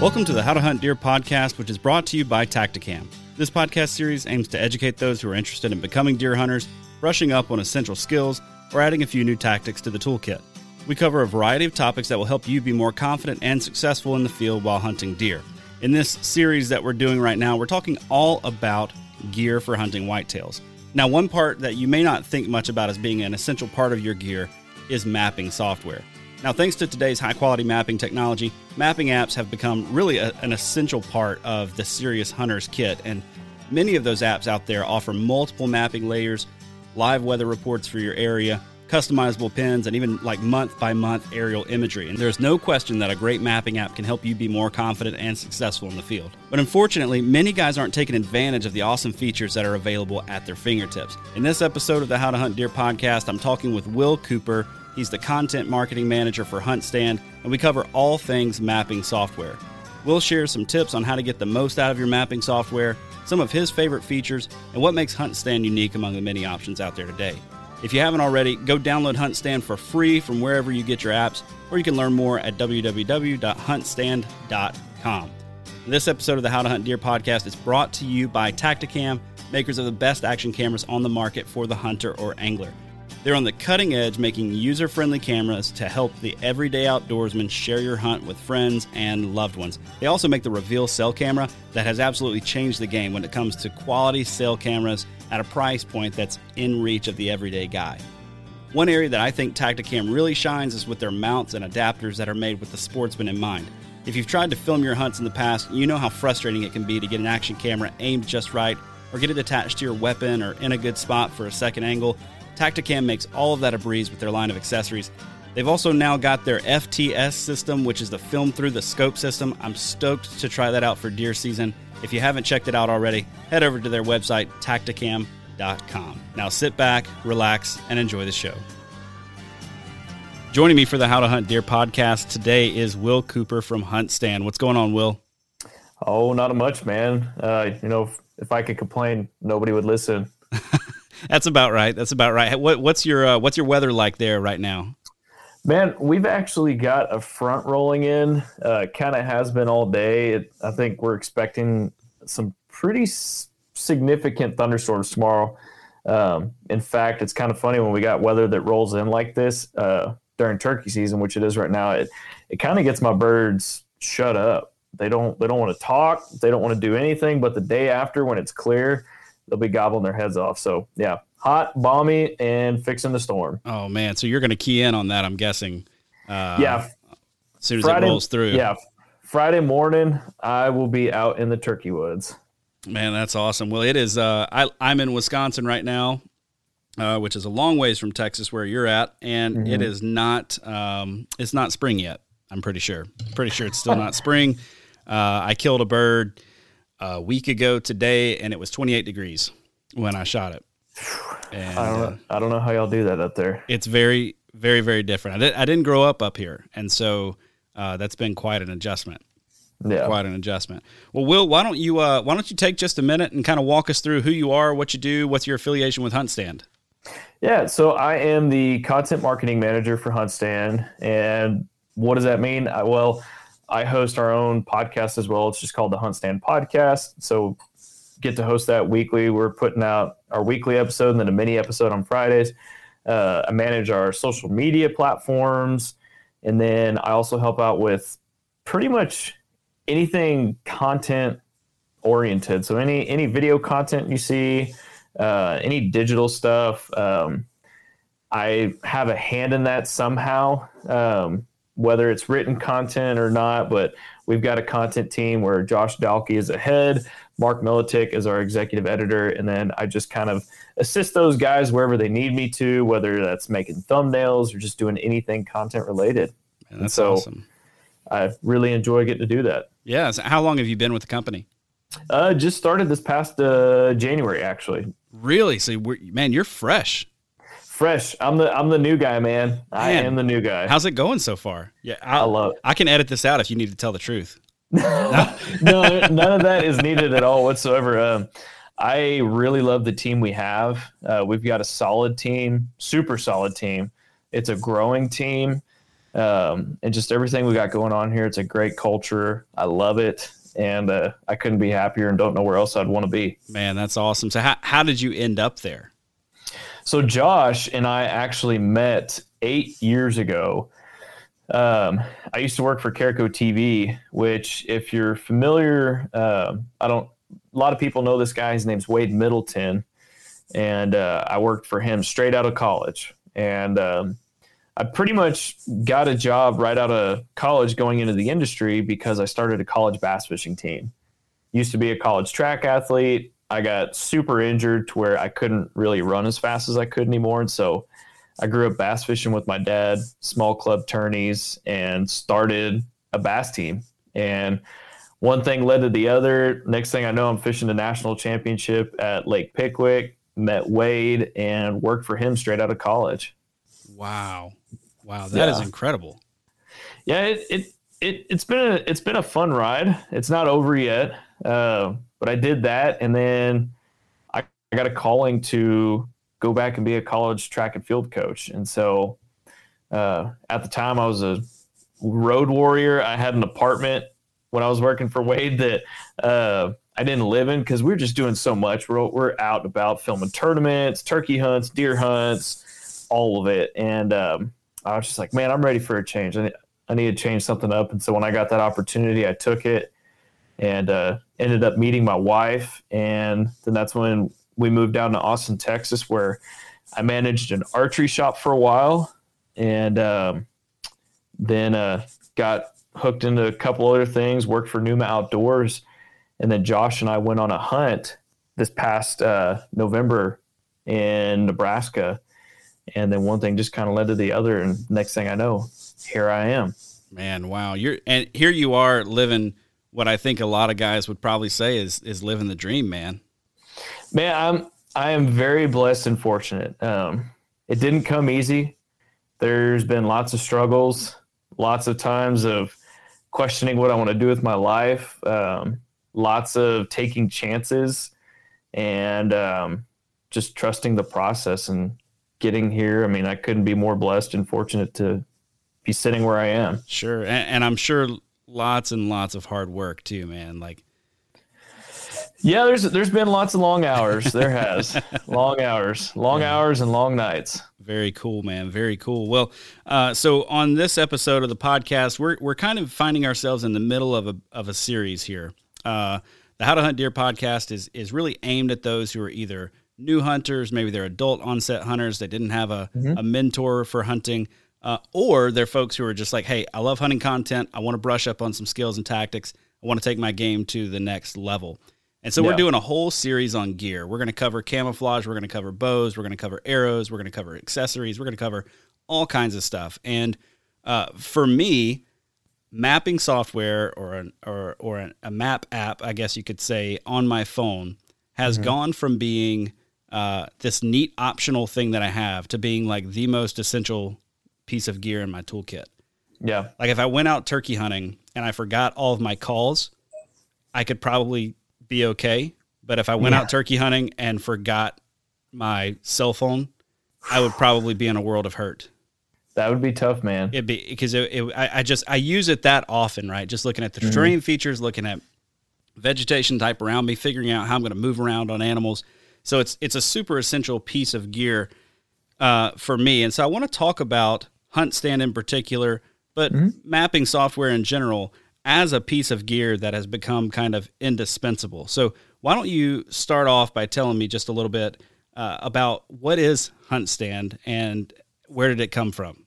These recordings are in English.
Welcome to the How to Hunt Deer podcast, which is brought to you by Tactacam. This podcast series aims to educate those who are interested in becoming deer hunters, brushing up on essential skills, or adding a few new tactics to the toolkit. We cover a variety of topics that will help you be more confident and successful in the field while hunting deer. In this series that we're doing right now, we're talking all about gear for hunting whitetails. Now, one part that you may not think much about as being an essential part of your gear is mapping software. Now, thanks to today's high quality mapping technology, mapping apps have become really a, an essential part of the Serious Hunters kit, and many of those apps out there offer multiple mapping layers, live weather reports for your area, customizable pins, and even like month by month aerial imagery. And there's no question that a great mapping app can help you be more confident and successful in the field. But unfortunately, many guys aren't taking advantage of the awesome features that are available at their fingertips. In this episode of the How to Hunt Deer podcast, I'm talking with Will Cooper. He's the content marketing manager for HuntStand, and we cover all things mapping software. We'll share some tips on how to get the most out of your mapping software, some of his favorite features, and what makes HuntStand unique among the many options out there today. If you haven't already, go download HuntStand for free from wherever you get your apps, or you can learn more at www.huntstand.com. This episode of the How to Hunt Deer podcast is brought to you by Tactacam, makers of the best action cameras on the market for the hunter or angler. They're on the cutting edge, making user friendly cameras to help the everyday outdoorsman share your hunt with friends and loved ones. They also make the Reveal cell camera that has absolutely changed the game when it comes to quality cell cameras at a price point that's in reach of the everyday guy. One area that I think Tactacam really shines is with their mounts and adapters that are made with the sportsman in mind. If you've tried to film your hunts in the past, you know how frustrating it can be to get an action camera aimed just right or get it attached to your weapon or in a good spot for a second angle Tactacam makes all of that a breeze with their line of accessories. They've also now got their FTS system, which is the film through the scope system. I'm stoked to try that out for deer season. If you haven't checked it out already, head over to their website, tactacam.com. Now sit back, relax, and enjoy the show. Joining me for the How to Hunt Deer podcast today is Will Cooper from HuntStand. What's going on, Will? Oh, not much, man. Uh, you know, if, if I could complain, nobody would listen. That's about right. That's about right. What, what's your uh, what's your weather like there right now? Man, we've actually got a front rolling in. Uh, kind of has been all day. It, I think we're expecting some pretty s- significant thunderstorms tomorrow. Um, in fact, it's kind of funny when we got weather that rolls in like this uh, during turkey season, which it is right now. It it kind of gets my birds shut up. They don't they don't want to talk. They don't want to do anything. But the day after, when it's clear, they'll be gobbling their heads off. So yeah, hot, balmy, and fixing the storm. Oh man, so you're going to key in on that, I'm guessing. Uh, yeah, as soon as Friday, it rolls through. Yeah, Friday morning, I will be out in the turkey woods. Man, that's awesome. Well, it is. Uh, I, I'm in Wisconsin right now, uh, which is a long ways from Texas where you're at, and mm-hmm. it is not. Um, it's not spring yet. I'm pretty sure. Pretty sure it's still not spring. Uh, I killed a bird a week ago today, and it was 28 degrees when I shot it. And, I don't know. Uh, I don't know how y'all do that up there. It's very, very, very different. I, did, I didn't grow up up here, and so uh, that's been quite an adjustment. Yeah, quite an adjustment. Well, Will, why don't you uh, why don't you take just a minute and kind of walk us through who you are, what you do, what's your affiliation with Hunt Stand? Yeah, so I am the content marketing manager for Hunt Stand, and what does that mean? I, well, I host our own podcast as well. It's just called the Hunt Stand Podcast. So get to host that weekly. We're putting out our weekly episode and then a mini episode on Fridays. Uh, I manage our social media platforms, and then I also help out with pretty much anything content oriented. So any any video content you see, uh, any digital stuff. Um, I have a hand in that somehow. Um, whether it's written content or not, but we've got a content team where Josh Dahlke is a head, Mark Melotik is our executive editor, and then I just kind of assist those guys wherever they need me to, whether that's making thumbnails or just doing anything content related. Man, that's so awesome. I really enjoy getting to do that. Yeah. So how long have you been with the company? Uh, just started this past uh, January, actually. Really? So, man, you're fresh fresh. I'm the I'm the new guy, man. man. I am the new guy. How's it going so far? Yeah, I'll, i love. It. I can edit this out if you need to tell the truth. no, none of that is needed at all whatsoever. Um, I really love the team we have. Uh, we've got a solid team, super solid team. It's a growing team, um, and just everything we got going on here. It's a great culture. I love it, and uh, I couldn't be happier, and don't know where else I'd want to be. Man, that's awesome. So, how how did you end up there? So Josh and I actually met eight years ago. Um, I used to work for Caraco TV, which, if you're familiar, uh, I don't. A lot of people know this guy. His name's Wade Middleton, and uh, I worked for him straight out of college. And um, I pretty much got a job right out of college going into the industry because I started a college bass fishing team. Used to be a college track athlete. I got super injured to where I couldn't really run as fast as I could anymore. And so I grew up bass fishing with my dad, small club tourneys, and started a bass team. And one thing led to the other. Next thing I know, I'm fishing the national championship at Lake Pickwick, met Wade, and worked for him straight out of college. Wow. Wow. that yeah. is incredible. Yeah, it, it it it's been a it's been a fun ride. It's not over yet. Uh, but I did that, and then I, I got a calling to go back and be a college track and field coach. And so uh, at the time, I was a road warrior. I had an apartment when I was working for Wade that uh, I didn't live in because we were just doing so much. We're, we're out about filming tournaments, turkey hunts, deer hunts, all of it. And um, I was just like, man, I'm ready for a change. I, I need to change something up. And so when I got that opportunity, I took it and uh, ended up meeting my wife. And then that's when we moved down to Austin, Texas, where I managed an archery shop for a while, and um, then uh, got hooked into a couple other things. Worked for Numa Outdoors, and then Josh and I went on a hunt this past uh, November in Nebraska. And then one thing just kind of led to the other, and next thing I know, here I am. Man, wow! You're and here you are living what I think a lot of guys would probably say is is living the dream, man. Man, I'm I am very blessed and fortunate. Um, it didn't come easy. There's been lots of struggles, lots of times of questioning what I want to do with my life, um, lots of taking chances, and um, just trusting the process and getting here. I mean, I couldn't be more blessed and fortunate to be sitting where I am. Sure, and, and I'm sure lots and lots of hard work too, man. Like, yeah, there's there's been lots of long hours. There has long hours, long yeah. hours, and long nights. Very cool, man. Very cool. Well, uh, so on this episode of the podcast, we're we're kind of finding ourselves in the middle of a of a series here. Uh, the How to Hunt Deer podcast is is really aimed at those who are either new hunters, maybe they're adult onset hunters, they didn't have a, mm-hmm. a mentor for hunting, uh, or they're folks who are just like, hey, I love hunting content. I want to brush up on some skills and tactics. I want to take my game to the next level. And so Yeah. we're doing a whole series on gear. We're going to cover camouflage, we're going to cover bows, we're going to cover arrows, we're going to cover accessories, we're going to cover all kinds of stuff. And uh, for me, mapping software or an, or or an, a map app, I guess you could say, on my phone has gone from being uh, this neat optional thing that I have to being like the most essential piece of gear in my toolkit. Yeah. Like if I went out turkey hunting and I forgot all of my calls, I could probably be okay. But if I went Yeah. out turkey hunting and forgot my cell phone, I would probably be in a world of hurt. That would be tough, man. It'd be because it, it, I, I just I use it that often, right? Just looking at the terrain features, looking at vegetation type around me, figuring out how I'm going to move around on animals. So it's it's a super essential piece of gear uh, for me. And so I want to talk about Hunt Stand in particular, but mapping software in general as a piece of gear that has become kind of indispensable. So why don't you start off by telling me just a little bit uh, about what is Hunt Stand and where did it come from?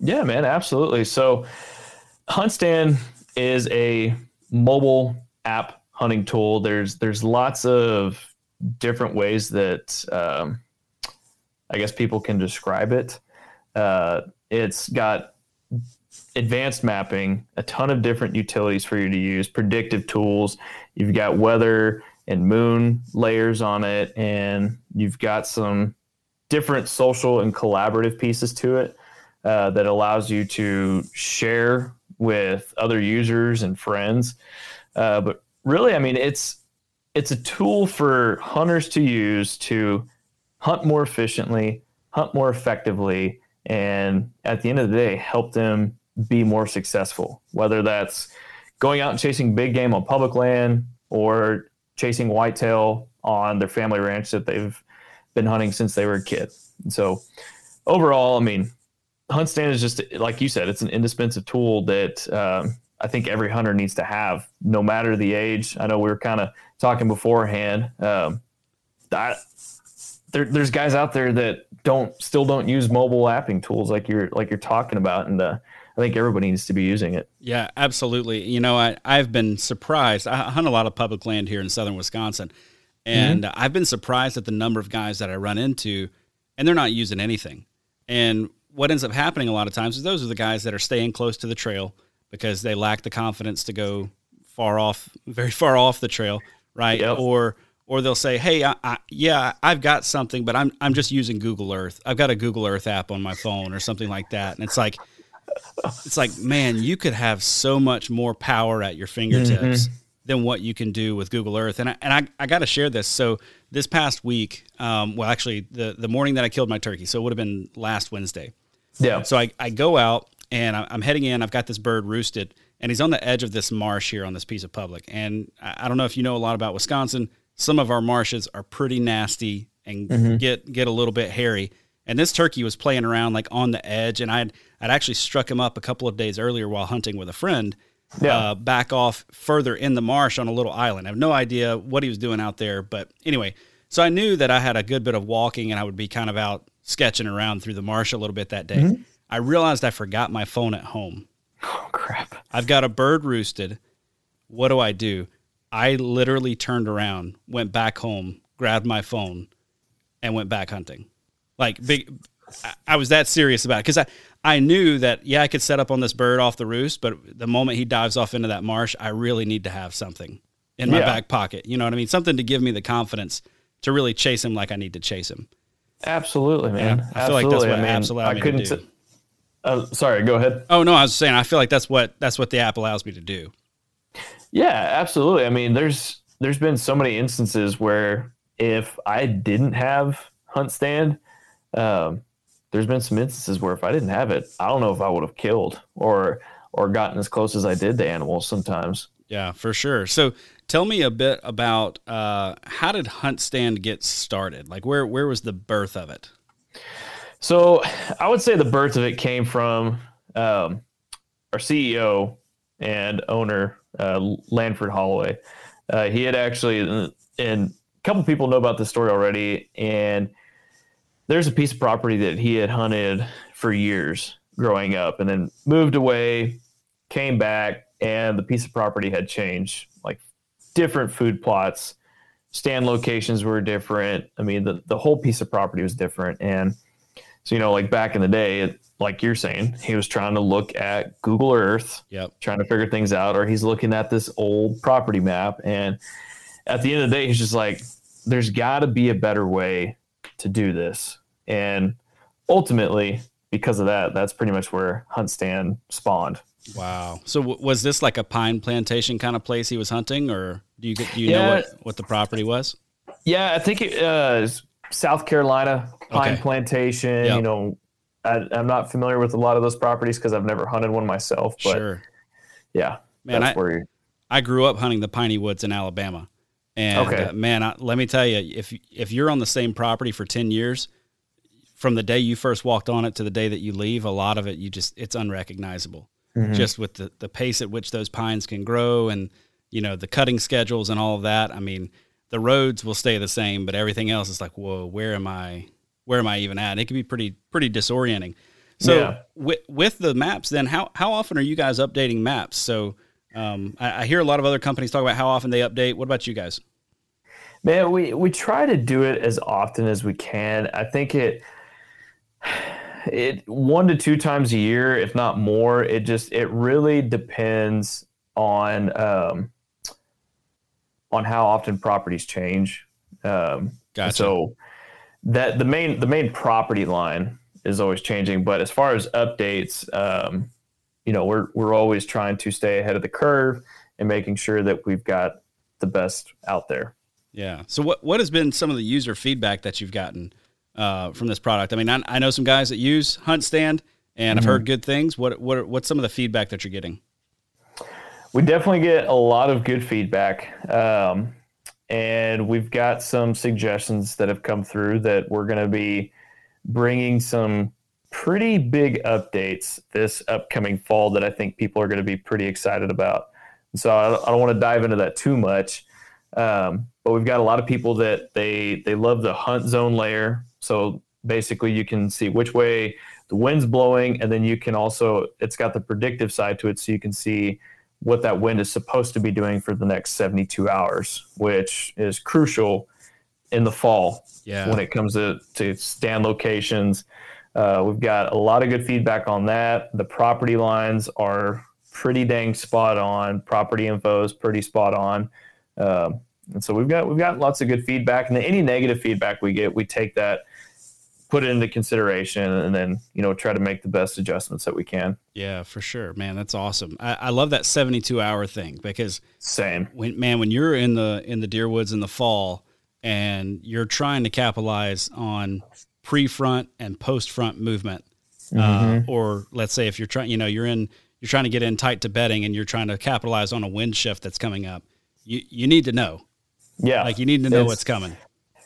Yeah, man, absolutely. So, hunt stand is a mobile app hunting tool. There's there's lots of different ways that um, I guess people can describe it. Uh, it's got advanced mapping, a ton of different utilities for you to use, predictive tools. You've got weather and moon layers on it, and you've got some different social and collaborative pieces to it uh, that allows you to share with other users and friends. Uh, but really, I mean, it's it's a tool for hunters to use to hunt more efficiently, hunt more effectively, and at the end of the day, help them be more successful. Whether that's going out and chasing big game on public land or chasing whitetail on their family ranch that they've been hunting since they were a kid. And so, overall, I mean, hunt stand is just like you said it's an indispensable tool that um, i think every hunter needs to have no matter the age i know we were kind of talking beforehand um, there, there's guys out there that don't still don't use mobile apping tools like you're like you're talking about and uh, i think everybody needs to be using it Yeah, absolutely. You know, I, I've been surprised. I hunt a lot of public land here in southern Wisconsin, and I've been surprised at the number of guys that I run into, and they're not using anything. And what ends up happening a lot of times is those are the guys that are staying close to the trail because they lack the confidence to go far off, very far off the trail, right? Yep. Or or they'll say, "Hey, I, I, yeah, I've got something, but I'm I'm just using Google Earth. I've got a Google Earth app on my phone or something like that." And it's like, it's like, man, you could have so much more power at your fingertips than what you can do with Google Earth. And I, and I, I got to share this. So this past week, um, well, actually, the the morning that I killed my turkey, so it would have been last Wednesday. yeah So I, I go out and I'm heading in. I've got this bird roosted, and he's on the edge of this marsh here on this piece of public. And I, I don't know if you know a lot about Wisconsin. Some of our marshes are pretty nasty and get get a little bit hairy. And this turkey was playing around like on the edge, and I'd I'd actually struck him up a couple of days earlier while hunting with a friend. Yeah. Uh, back off further in the marsh on a little island. I have no idea what he was doing out there, but anyway, so I knew that I had a good bit of walking and I would be kind of out sketching around through the marsh a little bit that day. I realized I forgot my phone at home. oh crap I've got a bird roosted. What do I do? I literally turned around, went back home, grabbed my phone, and went back hunting. Like big, I- was that serious about it because I, I knew that yeah I could set up on this bird off the roost, but the moment he dives off into that marsh, I really need to have something in my Yeah. back pocket. You know what I mean? Something to give me the confidence to really chase him like I need to chase him. absolutely man Yeah, I feel like that's Absolutely. what I mean, apps allow I me couldn't do. t- uh, sorry go ahead Oh no, I was saying I feel like that's what that's what the app allows me to do. Yeah, absolutely. I mean, there's there's been so many instances where if I didn't have hunt stand, um, there's been some instances where if I didn't have it, I don't know if I would have killed or or gotten as close as I did to animals sometimes. Yeah, for sure. So tell me a bit about uh, how did Hunt Stand get started? Like where where was the birth of it? So I would say the birth of it came from um, our CEO and owner, uh, Lanford Holloway. Uh, he had actually, and a couple people know about this story already, and there's a piece of property that he had hunted for years growing up and then moved away, came back, and the piece of property had changed like different food plots stand locations were different. I mean, the, the whole piece of property was different. And so, you know, like back in the day, it, like you're saying, he was trying to look at Google Earth, Yep. trying to figure things out, or he's looking at this old property map. And at the end of the day, he's just like, there's got to be a better way to do this. And ultimately, because of that, that's pretty much where Hunt Stand spawned. Wow. So w- was this like a pine plantation kind of place he was hunting, or do you get do you know what what the property was? Yeah, I think it uh, South Carolina pine Okay. plantation. Yep. You know, I, I'm not familiar with a lot of those properties because I've never hunted one myself. But sure. yeah, Man, that's I-. I grew up hunting the piney woods in Alabama, and Okay. uh, man, I, let me tell you, if if you're on the same property for ten years, from the day you first walked on it to the day that you leave, a lot of it you just it's unrecognizable. Mm-hmm. Just with the the pace at which those pines can grow, and you know the cutting schedules and all of that. I mean, the roads will stay the same, but everything else is like, whoa, where am I? Where am I even at? It can be pretty pretty disorienting. So Yeah. with with the maps, then how how often are you guys updating maps? So um, I, I hear a lot of other companies talk about how often they update. What about you guys? Man, we we try to do it as often as we can. I think it it one to two times a year, if not more. It just it really depends on um, on how often properties change. Um, Gotcha. So that the main the main property line is always changing, but as far as updates, um, you know, we're we're always trying to stay ahead of the curve and making sure that we've got the best out there. Yeah. So what what has been some of the user feedback that you've gotten uh, from this product? I mean, I, I know some guys that use Hunt Stand, and I've heard good things. What what what's some of the feedback that you're getting? We definitely get a lot of good feedback. Um, and we've got some suggestions that have come through that we're going to be bringing some pretty big updates this upcoming fall that I think people are going to be pretty excited about. So I don't, I don't want to dive into that too much. Um, but we've got a lot of people that they they love the hunt zone layer. So basically, you can see which way the wind's blowing, and then you can also it's got the predictive side to it, so you can see what that wind is supposed to be doing for the next 72 hours, which is crucial in the fall Yeah. when it comes to, to stand locations. Uh, we've got a lot of good feedback on that. The property lines are pretty dang spot on. Property info is pretty spot on. Um, and so we've got we've got lots of good feedback. And any negative feedback we get, we take that, put it into consideration, and then you know try to make the best adjustments that we can. Yeah, for sure, man. That's awesome. I, I love that 72 hour thing because Same. when man, when you're in the in the deer woods in the fall and you're trying to capitalize on pre-front and post-front movement, uh, or let's say if you're trying, you know, you're in, you're trying to get in tight to bedding and you're trying to capitalize on a wind shift that's coming up. You you need to know, Yeah. like you need to know It's- what's coming.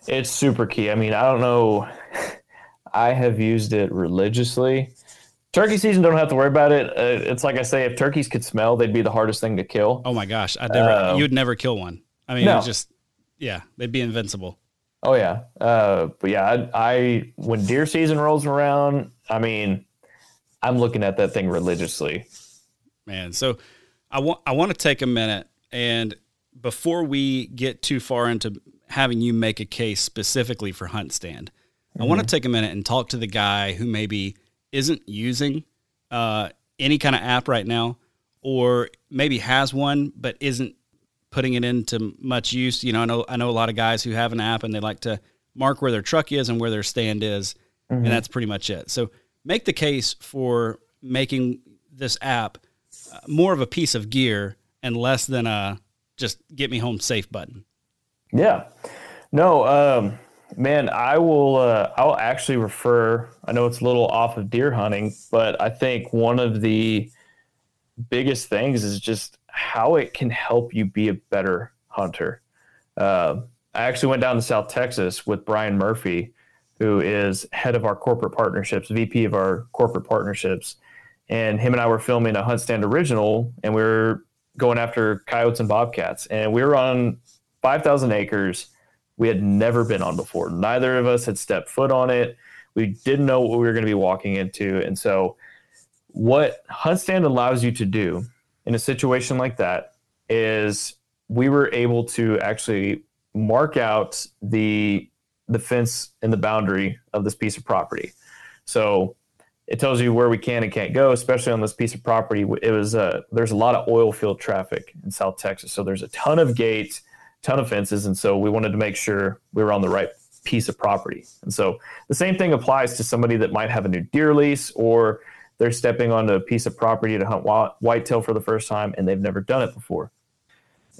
It's super key. I mean, I don't know. I have used it religiously. Turkey season, don't have to worry about it. Uh, it's like I say, if turkeys could smell, they'd be the hardest thing to kill. Oh my gosh, I never, Um, you'd never kill one. I mean, no. it's just, yeah, they'd be invincible. Oh yeah, uh, but yeah, I, I when deer season rolls around, I mean, I'm looking at that thing religiously. man. So I want I want to take a minute and before we get too far into having you make a case specifically for Hunt Stand, I want to take a minute and talk to the guy who maybe isn't using uh, any kind of app right now, or maybe has one but isn't putting it into much use. You know, I know I know a lot of guys who have an app and they like to mark where their truck is and where their stand is, and that's pretty much it. So make the case for making this app uh, more of a piece of gear and less than a just get me home safe button. Yeah. No, um, man, I will. Uh, I'll actually refer. I know it's a little off of deer hunting, but I think one of the biggest things is just how it can help you be a better hunter. Uh, I actually went down to South Texas with Brian Murphy, who is head of our corporate partnerships, VP of our corporate partnerships, and him and I were filming a Hunt Stand original, and we were going after coyotes and bobcats, and we were on 5,000 acres we had never been on before. Neither of us had stepped foot on it. We didn't know what we were going to be walking into. And so, what Hunt Stand allows you to do in a situation like that is we were able to actually mark out the the fence and the boundary of this piece of property. So it tells you where we can and can't go, especially on this piece of property. It was uh, there's a lot of oil field traffic in South Texas, so there's a ton of gates, ton of fences, and so we wanted to make sure we were on the right piece of property. And so the same thing applies to somebody that might have a new deer lease or they're stepping onto a piece of property to hunt whitetail for the first time and they've never done it before.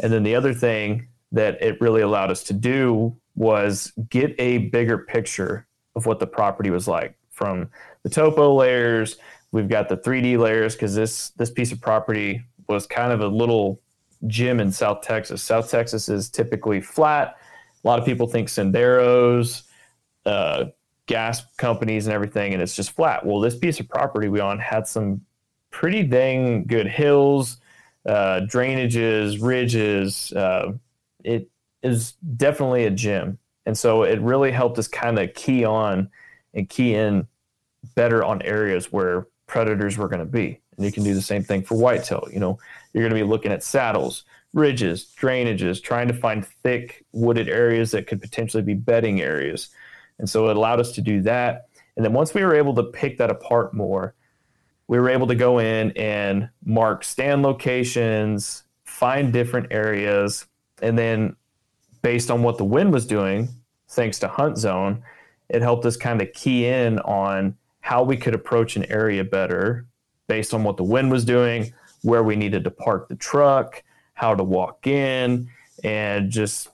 And then the other thing that it really allowed us to do was get a bigger picture of what the property was like from the topo layers. We've got the 3D layers because this this piece of property was kind of a little gym in South Texas. South Texas is typically flat. A lot of people think senderos, uh, gas companies, and everything, and it's just flat. Well, this piece of property we on had some pretty dang good hills, uh, drainages, ridges. Uh, it is definitely a gym. And so it really helped us kind of key on and key in better on areas where predators were going to be. And you can do the same thing for whitetail. You know, you're going to be looking at saddles, ridges, drainages, trying to find thick wooded areas that could potentially be bedding areas. And so it allowed us to do that. And then once we were able to pick that apart more, we were able to go in and mark stand locations, find different areas, and then based on what the wind was doing, thanks to Hunt Zone, it helped us kind of key in on how we could approach an area better based on what the wind was doing, where we needed to park the truck, how to walk in, and just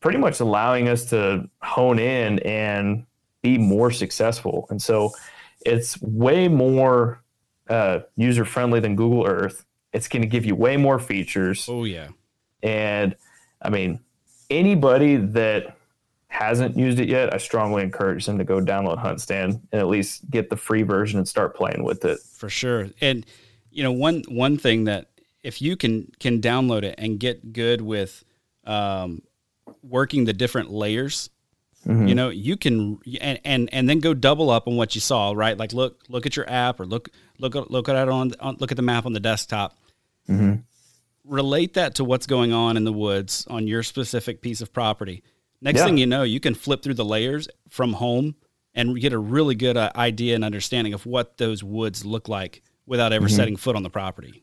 pretty much allowing us to hone in and be more successful. And so it's way more uh, user friendly than Google Earth. It's going to give you way more features. Oh, yeah. And I mean, anybody that hasn't used it yet, I strongly encourage them to go download Hunt Stand and at least get the free version and start playing with it. For sure. And you know, one one thing that if you can can download it and get good with um, working the different layers, mm-hmm. you know, you can and, and and then go double up on what you saw, right? Like look look at your app or look look look at it on, on look at the map on the desktop. Mm-hmm relate that to what's going on in the woods on your specific piece of property. Next yeah. thing you know, you can flip through the layers from home and get a really good uh, idea and understanding of what those woods look like without ever mm-hmm. setting foot on the property.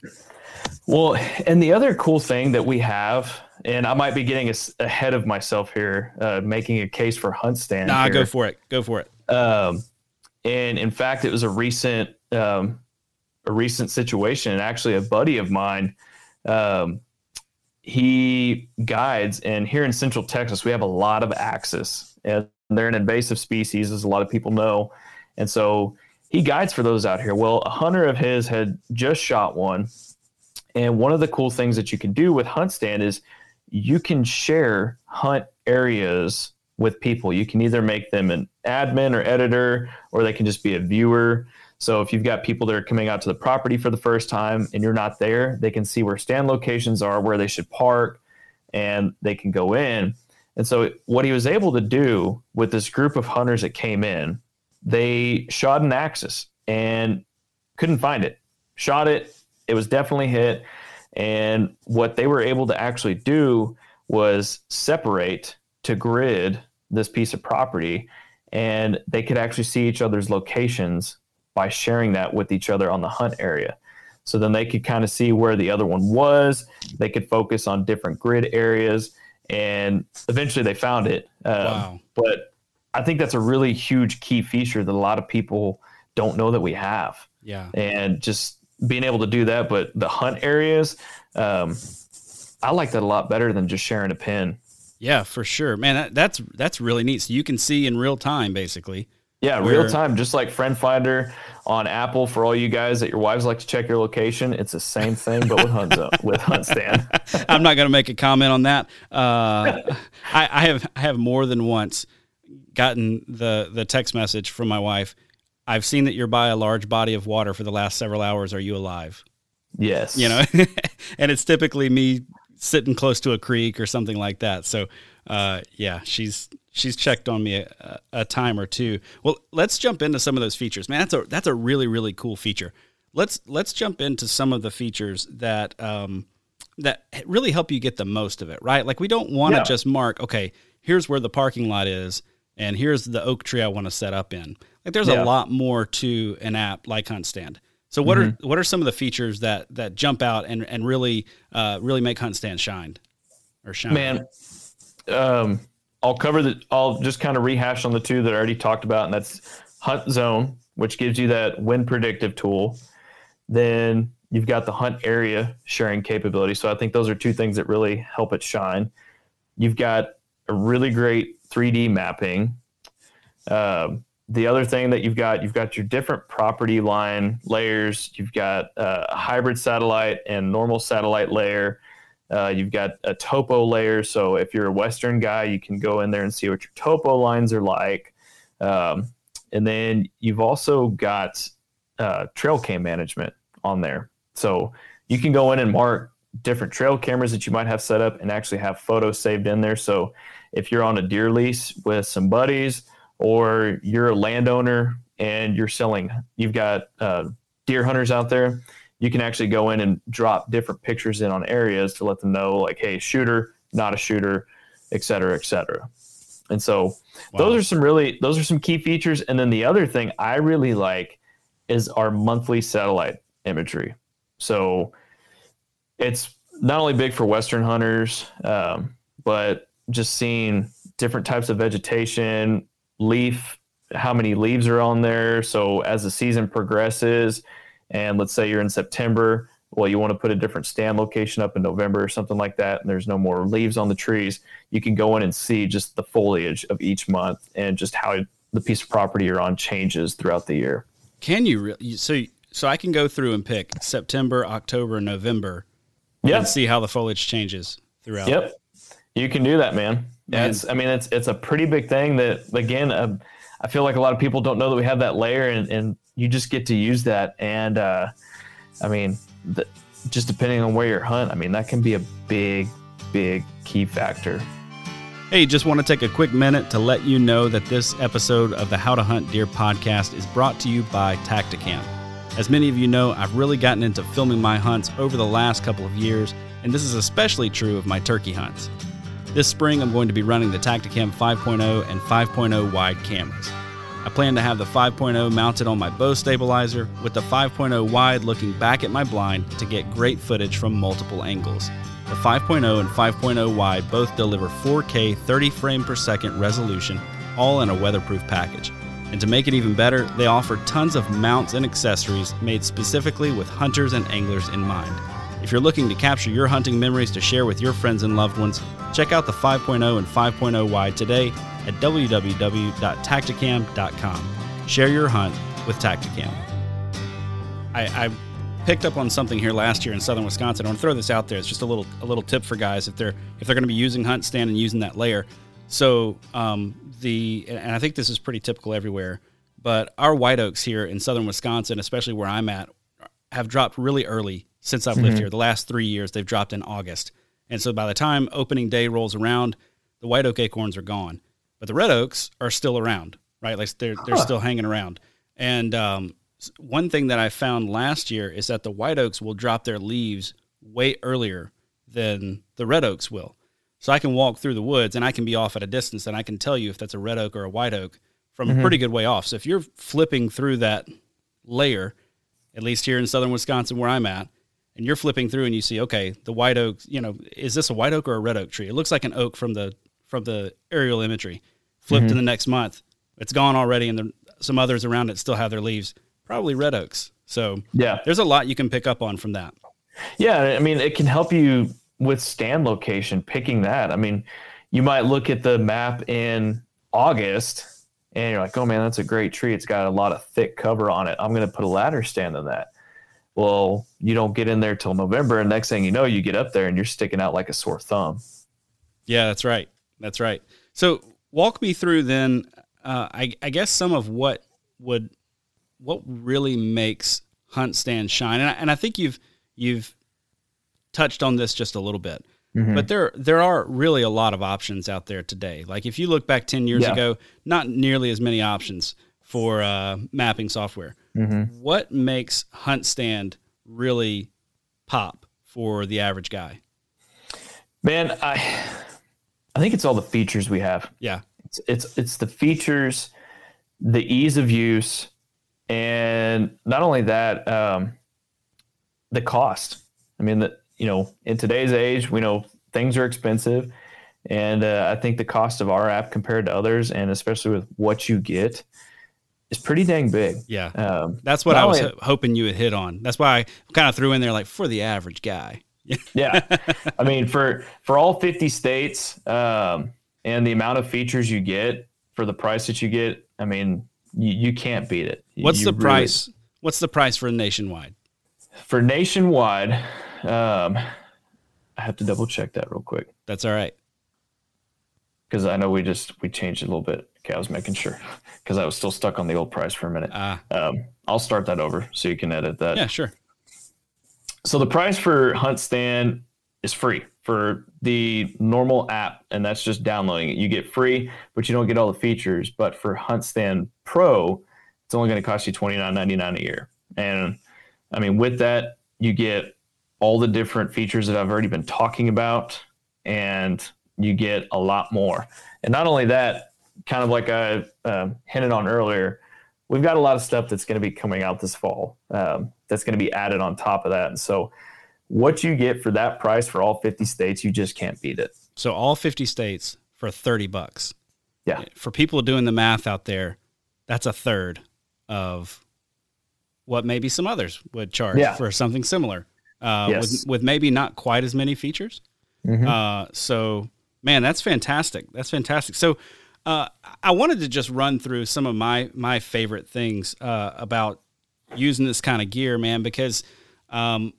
Well, and the other cool thing that we have, and I might be getting ahead of myself here, uh, making a case for hunt stand. Nah, here. go for it. Go for it. Um, and in fact, it was a recent, um, a recent situation. And actually, a buddy of mine um, he guides, and here in Central Texas, we have a lot of axis, and they're an invasive species, as a lot of people know. And so he guides for those out here. Well, a hunter of his had just shot one. And one of the cool things that you can do with Hunt Stand is you can share hunt areas with people. You can either make them an admin or editor, or they can just be a viewer. So if you've got people that are coming out to the property for the first time and you're not there, they can see where stand locations are, where they should park, and they can go in. And so what he was able to do with this group of hunters that came in, they shot an axis and couldn't find it. Shot it, it was definitely hit. And what they were able to actually do was separate to grid this piece of property and they could actually see each other's locations by sharing that with each other on the hunt area. So then they could kind of see where the other one was. They could focus on different grid areas, and eventually they found it. Um, wow. But I think that's a really huge key feature that a lot of people don't know that we have. Yeah. And just being able to do that, but the hunt areas, um, I like that a lot better than just sharing a pin. Yeah, for sure, man. That, that's that's really neat. So you can see in real time, basically, yeah, real time, just like Friend Finder on Apple for all you guys that your wives like to check your location. It's the same thing, but with Hunt Zone, with Hunt Stand. I'm not going to make a comment on that. Uh, I, I, have I have more than once gotten the the text message from my wife. I've seen that you're by a large body of water for the last several hours. Are you alive? Yes. You know, and it's typically me sitting close to a creek or something like that. So, uh, yeah, she's she's checked on me a, a, time or two. Well, let's jump into some of those features, man. That's a that's a really really cool feature. Let's let's jump into some of the features that um, that really help you get the most of it, right? Like we don't want to Yeah. just mark, okay, here's where the parking lot is, and here's the oak tree I want to set up in. Like there's Yeah. a lot more to an app like Hunt Stand. So what Mm-hmm. are what are some of the features that that jump out and and really uh, really make Hunt Stand shine or shine? Man, um, I'll cover the. I'll just kind of rehash on the two that I already talked about, and that's Hunt Zone, which gives you that wind predictive tool. Then you've got the hunt area sharing capability. So I think those are two things that really help it shine. You've got really great 3D mapping. Um, the other thing that you've got, you've got your different property line layers. You've got uh, a hybrid satellite and normal satellite layer. Uh, you've got a topo layer. So if you're a Western guy, you can go in there and see what your topo lines are like. Um, and then you've also got uh, trail cam management on there. So you can go in and mark different trail cameras that you might have set up and actually have photos saved in there. So if you're on a deer lease with some buddies or you're a landowner and you're selling, you've got uh, deer hunters out there, you can actually go in and drop different pictures in on areas to let them know, like, hey, shooter, not a shooter, et cetera, et cetera. And so those are some really those are some key features. And then the other thing I really like is our monthly satellite imagery. So it's not only big for Western hunters, um, but just seeing different types of vegetation, leaf, how many leaves are on there. So as the season progresses, and let's say you're in September, well, you want to put a different stand location up in November or something like that, and there's no more leaves on the trees, you can go in and see just the foliage of each month and just how the piece of property you're on changes throughout the year. Can you really? So so I can go through and pick September, October, November, Yeah. and see how the foliage changes throughout. Yep, you can do that, man. Man. I mean, it's it's a pretty big thing that again, uh, I feel like a lot of people don't know that we have that layer, and, and you just get to use that. And uh, I mean, the, just depending on where you're hunt, I mean, that can be a big, big key factor. Hey, just want to take a quick minute to let you know that this episode of the How to Hunt Deer podcast is brought to you by Tactacam. As many of you know, I've really gotten into filming my hunts over the last couple of years, and this is especially true of my turkey hunts. This spring, I'm going to be running the Tactacam 5.0 and 5.0 wide cameras. I plan to have the 5.0 mounted on my bow stabilizer, with the 5.0 wide looking back at my blind to get great footage from multiple angles. The 5.0 and 5.0 wide both deliver 4K 30 frame per second resolution, all in a weatherproof package. And to make it even better, they offer tons of mounts and accessories made specifically with hunters and anglers in mind. If you're looking to capture your hunting memories to share with your friends and loved ones, check out the 5.0 and 5.0 wide today at www.tactacam.com. Share your hunt with Tactacam. I, I picked up on something here last year in southern Wisconsin. I want to throw this out there. It's just a little a little tip for guys if they're if they're going to be using hunt stand and using that layer. So um, the and I think this is pretty typical everywhere, but our white oaks here in southern Wisconsin, especially where I'm at, have dropped really early since I've lived here. The last three years they've dropped in August, and so by the time opening day rolls around, the white oak acorns are gone, but the red oaks are still around, right? Like they're they're still hanging around. And um, one thing that I found last year is that the white oaks will drop their leaves way earlier than the red oaks will. So I can walk through the woods and I can be off at a distance and I can tell you if that's a red oak or a white oak from a pretty mm-hmm. good way off. So if you're flipping through that layer, at least here in southern Wisconsin where I'm at, and you're flipping through and you see, okay, the white oak, you know, is this a white oak or a red oak tree? It looks like an oak from the from the aerial imagery. Flip to mm-hmm. the next month, it's gone already, and the, some others around it still have their leaves. Probably red oaks. So Yeah. there's a lot you can pick up on from that. Yeah, I mean, it can help you with stand location, picking that. I mean, you might look at the map in August and you're like, oh man, that's a great tree. It's got a lot of thick cover on it. I'm going to put a ladder stand in that. Well, you don't get in there till November, and next thing you know, you get up there and you're sticking out like a sore thumb. Yeah, that's right. That's right. So walk me through then. Uh, I, I guess some of what would what really makes hunt stand shine, and I, and I think you've you've touched on this just a little bit. But there there are really a lot of options out there today. Like if you look back ten years Yeah. ago, not nearly as many options for uh, mapping software. What makes Hunt Stand really pop for the average guy? Man, I I think it's all the features we have. Yeah. It's it's it's the features, the ease of use, and not only that, um, the cost. I mean, that you know, in today's age, we know things are expensive, and uh, I think the cost of our app compared to others, and especially with what you get, is pretty dang big. Yeah. Um, That's what I was only- ho- hoping you would hit on. That's why I kind of threw in there like for the average guy. yeah i mean for for all 50 states um and the amount of features you get for the price that you get i mean you, you can't beat it What's You the really- price? What's the price for nationwide? for nationwide um i have to double check that real quick That's all right. because i know we just we changed a little bit okay i was making sure because i was still stuck on the old price for a minute Ah, um i'll start that over so you can edit that yeah, sure. So the price for Hunt Stand is free for the normal app, and that's just downloading it. You get free, but you don't get all the features. But for Hunt Stand Pro, it's only going to cost you twenty nine ninety nine a year. And I mean, with that, you get all the different features that I've already been talking about, and you get a lot more. And not only that, kind of like I uh, hinted on earlier, we've got a lot of stuff that's going to be coming out this fall um, that's going to be added on top of that. And so, what you get for that price for all 50 states, you just can't beat it. So all 50 states for 30 bucks. Yeah. For people doing the math out there, that's a third of what maybe some others would charge Yeah. for something similar. Uh, Yes. with, with maybe not quite as many features. Mhm. Uh, so, man, that's fantastic. That's fantastic. So, uh, I wanted to just run through some of my my favorite things uh, about using this kind of gear, man, because um,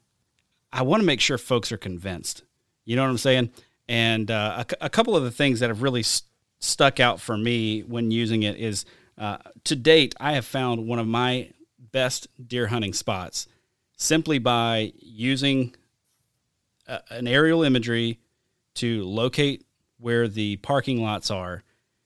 I want to make sure folks are convinced. You know what I'm saying? And uh, a, a couple of the things that have really st- stuck out for me when using it is uh, to date, I have found one of my best deer hunting spots simply by using a, an aerial imagery to locate where the parking lots are,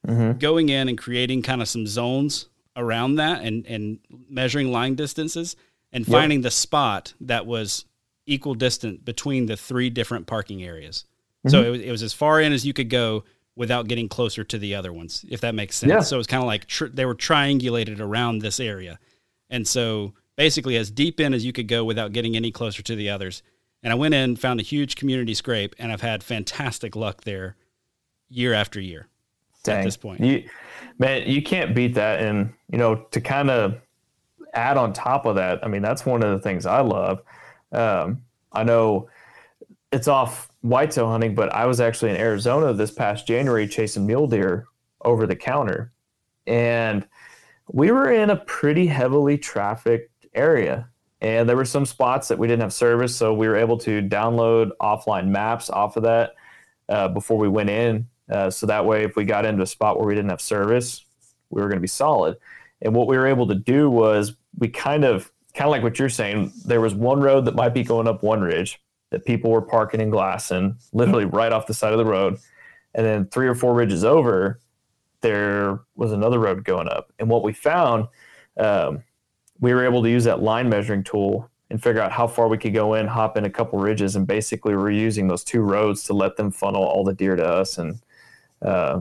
mm-hmm. going in and creating kind of some zones around that and, and measuring line distances and finding the spot that was equal distant between the three different parking areas. So mm-hmm. it was, it was as far in as you could go without getting closer to the other ones, if that makes sense. Yeah. So it's kind of like tr- they were triangulated around this area. And so basically as deep in as you could go without getting any closer to the others. And I went in, found a huge community scrape, and I've had fantastic luck there year after year at this point. You, man, you can't beat that. And, you know, to kind of add on top of that, I mean, that's one of the things I love. Um, I know it's off whitetail hunting, but I was actually in Arizona this past January chasing mule deer over the counter. And we were in a pretty heavily trafficked area. And there were some spots that we didn't have service. So we were able to download offline maps off of that uh, before we went in. Uh, so that way, if we got into a spot where we didn't have service, we were going to be solid. And what we were able to do was we kind of, kind of like what you're saying, there was one road that might be going up one ridge that people were parking and glassing, literally right off the side of the road. And then three or four ridges over, there was another road going up. And what we found, um, we were able to use that line measuring tool and figure out how far we could go in, hop in a couple ridges, and basically we're using those two roads to let them funnel all the deer to us. And uh,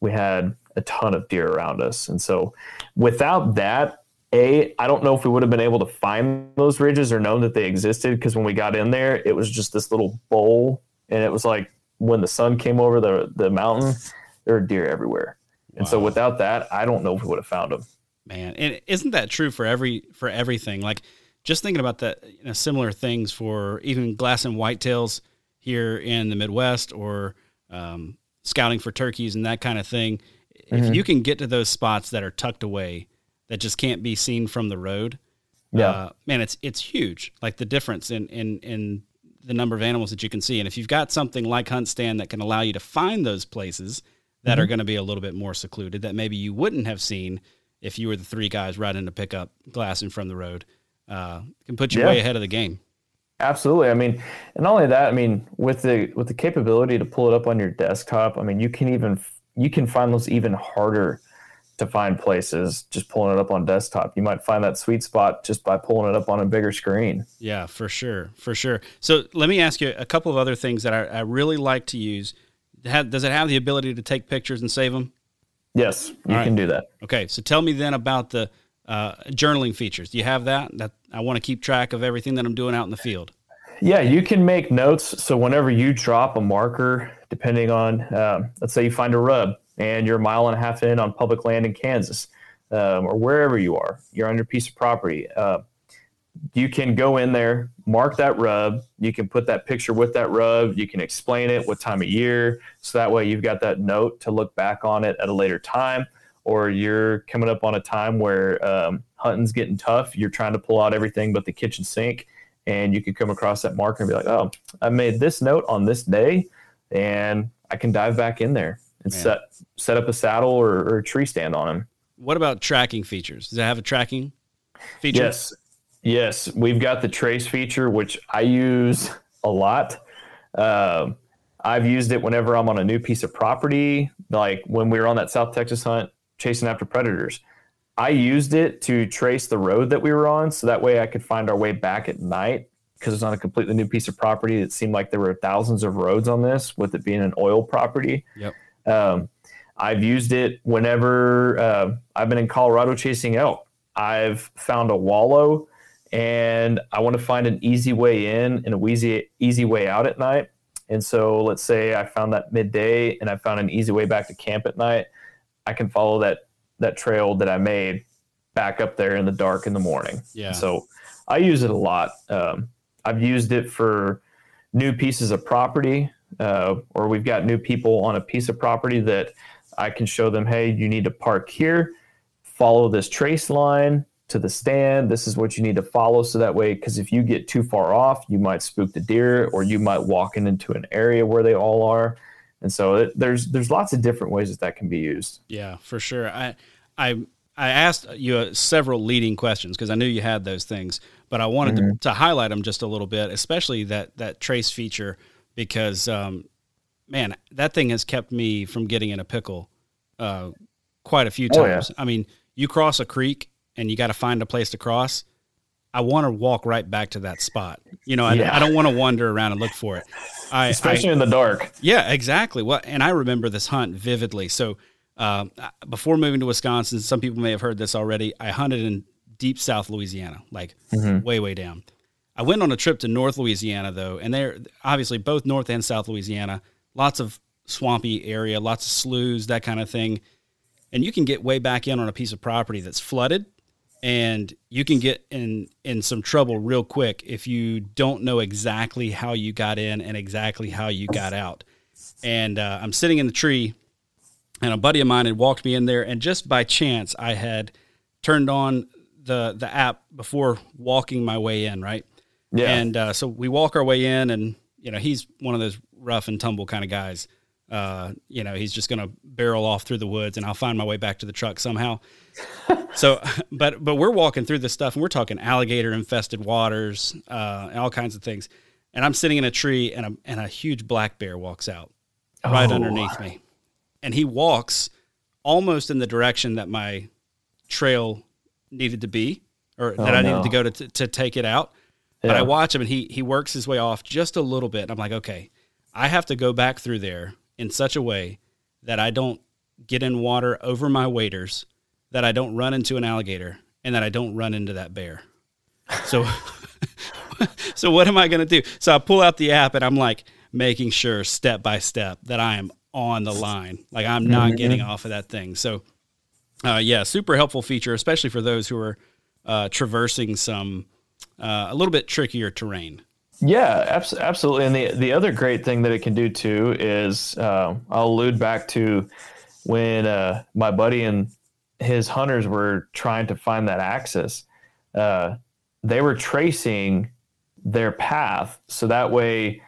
we had a ton of deer around us. And so without that, a, I don't know if we would have been able to find those ridges or known that they existed because when we got in there, it was just this little bowl, and it was like when the sun came over the the mountain, there were deer everywhere. And so without that, I don't know if we would have found them. Man. And isn't that true for every for everything? Like just thinking about that you know, similar things for even glass and whitetails here in the midwest or um, scouting for turkeys and that kind of thing. If you can get to those spots that are tucked away that just can't be seen from the road Yeah. uh, man it's it's huge. Like the difference in in in the number of animals that you can see. And if you've got something like hunt stand that can allow you to find those places that are going to be a little bit more secluded that maybe you wouldn't have seen if you were the three guys riding to pick up glass glassing from the road uh, can put you Yeah. way ahead of the game Absolutely. I mean, and not only that, I mean, with the with the capability to pull it up on your desktop, I mean, you can even you can find those even harder to find places just pulling it up on desktop. You might find that sweet spot just by pulling it up on a bigger screen. Yeah, for sure, for sure. So let me ask you a couple of other things that I, I really like to use. does it have the ability to take pictures and save them? Yes, you right. can do that. Okay, so tell me then about the uh, journaling features. Do you have that? That I want to keep track of everything that I'm doing out in the field. Yeah, you can make notes. So whenever you drop a marker, depending on, uh, let's say you find a rub and you're a mile and a half in on public land in Kansas um, or wherever you are, you're on your piece of property. Uh, you can go in there, mark that rub. You can put that picture with that rub. You can explain it, what time of year. So that way you've got that note to look back on it at a later time. Or you're coming up on a time where um, hunting's getting tough. You're trying to pull out everything but the kitchen sink. And you could come across that marker and be like, oh, I made this note on this day. And I can dive back in there and Man. set set up a saddle or, or, a tree stand on him. What about tracking features? Does it have a tracking feature? Yes, yes. We've got the trace feature, which I use a lot. Uh, I've used it whenever I'm on a new piece of property, like when we were on that South Texas hunt chasing after predators. I used it to trace the road that we were on, so that way I could find our way back at night because it's on a completely new piece of property. It seemed like there were thousands of roads on this, with it being an oil property. Yep. Um, I've used it whenever uh, I've been in Colorado chasing elk. I've found a wallow and I want to find an easy way in and a easy easy way out at night. And so let's say I found that midday and I found an easy way back to camp at night. I can follow that that trail that I made back up there in the dark in the morning. Yeah. So I use it a lot. Um, I've used it for new pieces of property, uh, or we've got new people on a piece of property that I can show them, hey, you need to park here, follow this trace line to the stand. This is what you need to follow. So that way, because if you get too far off, you might spook the deer, or you might walk in into an area where they all are. And so it, there's there's lots of different ways that that can be used. Yeah, for sure. I I I asked you uh, several leading questions because I knew you had those things, but I wanted mm-hmm. to, to, highlight them just a little bit, especially that that trace feature because um, man, that thing has kept me from getting in a pickle uh, quite a few times. Oh, yeah. I mean, you cross a creek and you got to find a place to cross. I want to walk right back to that spot. You know, I, yeah. I don't want to wander around and look for it. I, Especially I, in the dark. Yeah, exactly. Well, and I remember this hunt vividly. So uh, before moving to Wisconsin, some people may have heard this already. I hunted in deep South Louisiana, like mm-hmm. way, way down. I went on a trip to North Louisiana though, and there obviously both North and South Louisiana, lots of swampy area, lots of sloughs, that kind of thing. And you can get way back in on a piece of property that's flooded and you can get in in some trouble real quick if you don't know exactly how you got in and exactly how you got out. And uh, I'm sitting in the tree and a buddy of mine had walked me in there and just by chance I had turned on the the app before walking my way in, right? Yeah. And uh, so we walk our way in, and you know he's one of those rough and tumble kind of guys. Uh, you know he's just going to barrel off through the woods, and I'll find my way back to the truck somehow. so, but but we're walking through this stuff, and we're talking alligator infested waters, uh, and all kinds of things. And I'm sitting in a tree, and a and a huge black bear walks out right oh. underneath me, and he walks almost in the direction that my trail needed to be, or oh, that I no. needed to go to to take it out. Yeah. But I watch him and he he works his way off just a little bit. And I'm like, okay, I have to go back through there in such a way that I don't get in water over my waders, that I don't run into an alligator, and that I don't run into that bear. So so what am I going to do? So I pull out the app and I'm like making sure step by step that I am on the line. Like I'm not mm-hmm. getting off of that thing. So uh, yeah, super helpful feature, especially for those who are uh, traversing some uh, a little bit trickier terrain. Yeah, abs- absolutely. And the the other great thing that it can do too is uh, I'll allude back to when uh, my buddy and his hunters were trying to find that axis. Uh, they were tracing their path, so that way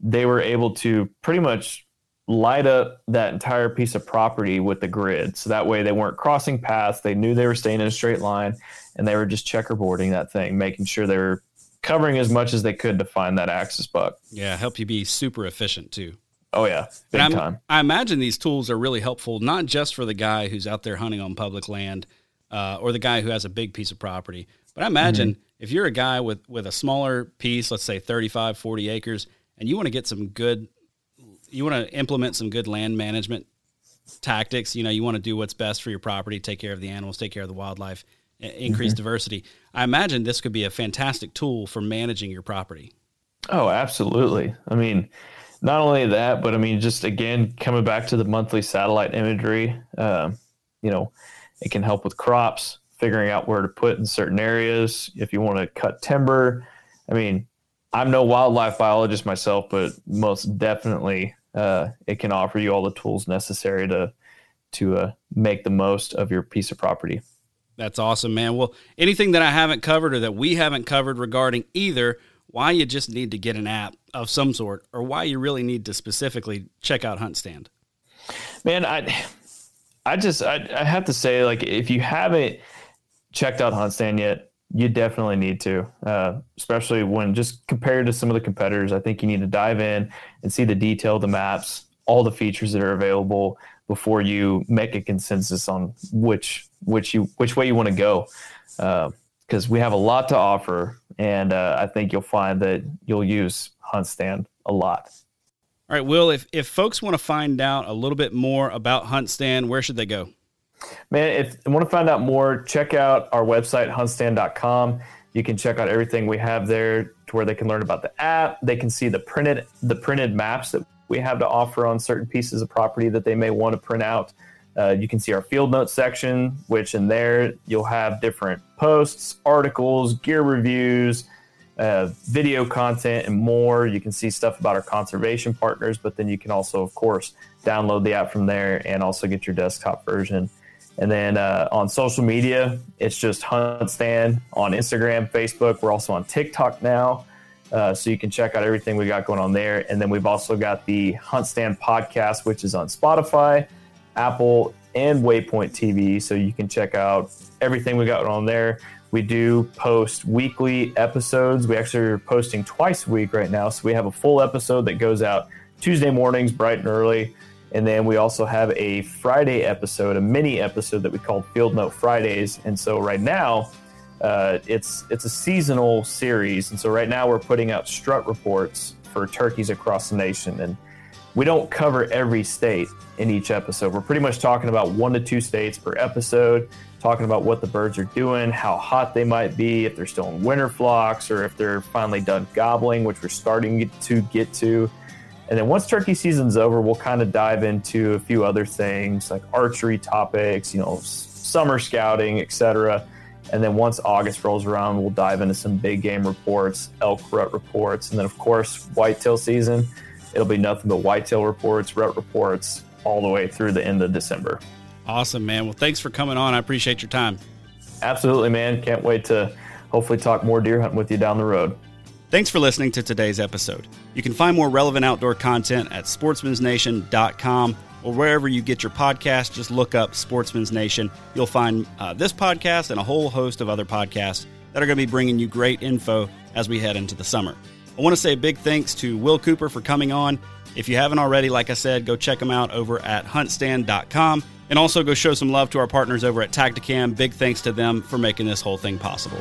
they were able to pretty much light up that entire piece of property with the grid. So that way they weren't crossing paths. They knew they were staying in a straight line and they were just checkerboarding that thing, making sure they were covering as much as they could to find that axis buck. Yeah, help you be super efficient too. Oh yeah, big time. I imagine these tools are really helpful, not just for the guy who's out there hunting on public land, uh, or the guy who has a big piece of property, but I imagine mm-hmm. if you're a guy with with a smaller piece, let's say 35, 40 acres, and you want to get some good, you want to implement some good land management tactics. You know, you want to do what's best for your property, take care of the animals, take care of the wildlife, increase mm-hmm. diversity. I imagine this could be a fantastic tool for managing your property. Oh, absolutely. I mean not only that, but I mean, just again, coming back to the monthly satellite imagery, um, you know, it can help with crops, figuring out where to put in certain areas. If you want to cut timber, I mean, I'm no wildlife biologist myself, but most definitely uh, it can offer you all the tools necessary to to uh, make the most of your piece of property. That's awesome, man. Well, anything that I haven't covered or that we haven't covered regarding either why you just need to get an app of some sort or why you really need to specifically check out Hunt Stand. Man, I I just I, I have to say like if you haven't checked out Hunt Stand yet, you definitely need to, uh, especially when just compared to some of the competitors. I think you need to dive in and see the detail, the maps, all the features that are available before you make a consensus on which which you which way you want to go. Uh, because we have a lot to offer, and uh, I think you'll find that you'll use Hunt Stand a lot. All right, Will. If if folks want to find out a little bit more about Hunt Stand, where should they go? Man, if you want to find out more, check out our website huntstand.com. You can check out everything we have there to where they can learn about the app. They can see the printed the printed maps that we have to offer on certain pieces of property that they may want to print out. Uh, you can see our field notes section, which in there you'll have different posts, articles, gear reviews, uh, video content, and more. You can see stuff about our conservation partners, but then you can also, of course, download the app from there and also get your desktop version. And then uh, on social media, it's just Hunt Stand on Instagram, Facebook. We're also on TikTok now. Uh, so you can check out everything we got going on there. And then we've also got the Hunt Stand podcast, which is on Spotify Apple, and Waypoint TV. So you can check out everything we got on there. We do post weekly episodes. We actually are posting twice a week right now. So we have a full episode that goes out Tuesday mornings, bright and early. And then we also have a Friday episode, a mini episode that we call Field Note Fridays. And so right now, uh, it's it's a seasonal series, and so right now we're putting out strut reports for turkeys across the nation. And we don't cover every state in each episode. We're pretty much talking about one to two states per episode, talking about what the birds are doing, how hot they might be, if they're still in winter flocks, or if they're finally done gobbling, which we're starting to get to. And then once turkey season's over, we'll kind of dive into a few other things like archery topics, you know, summer scouting, etc. And then once August rolls around, we'll dive into some big game reports, elk rut reports, and then of course whitetail season it'll be nothing but whitetail reports, rut reports, all the way through the end of December. Awesome, man. Well, thanks for coming on. I appreciate your time. Absolutely, man. Can't wait to hopefully talk more deer hunting with you down the road. Thanks for listening to today's episode. You can find more relevant outdoor content at sportsmansnation.com or wherever you get your podcast. Just look up Sportsman's Nation. You'll find uh, this podcast and a whole host of other podcasts that are going to be bringing you great info as we head into the summer. I want to say a big thanks to Will Cooper for coming on. If you haven't already, like I said, go check them out over at huntstand.com and also go show some love to our partners over at Tactacam. Big thanks to them for making this whole thing possible.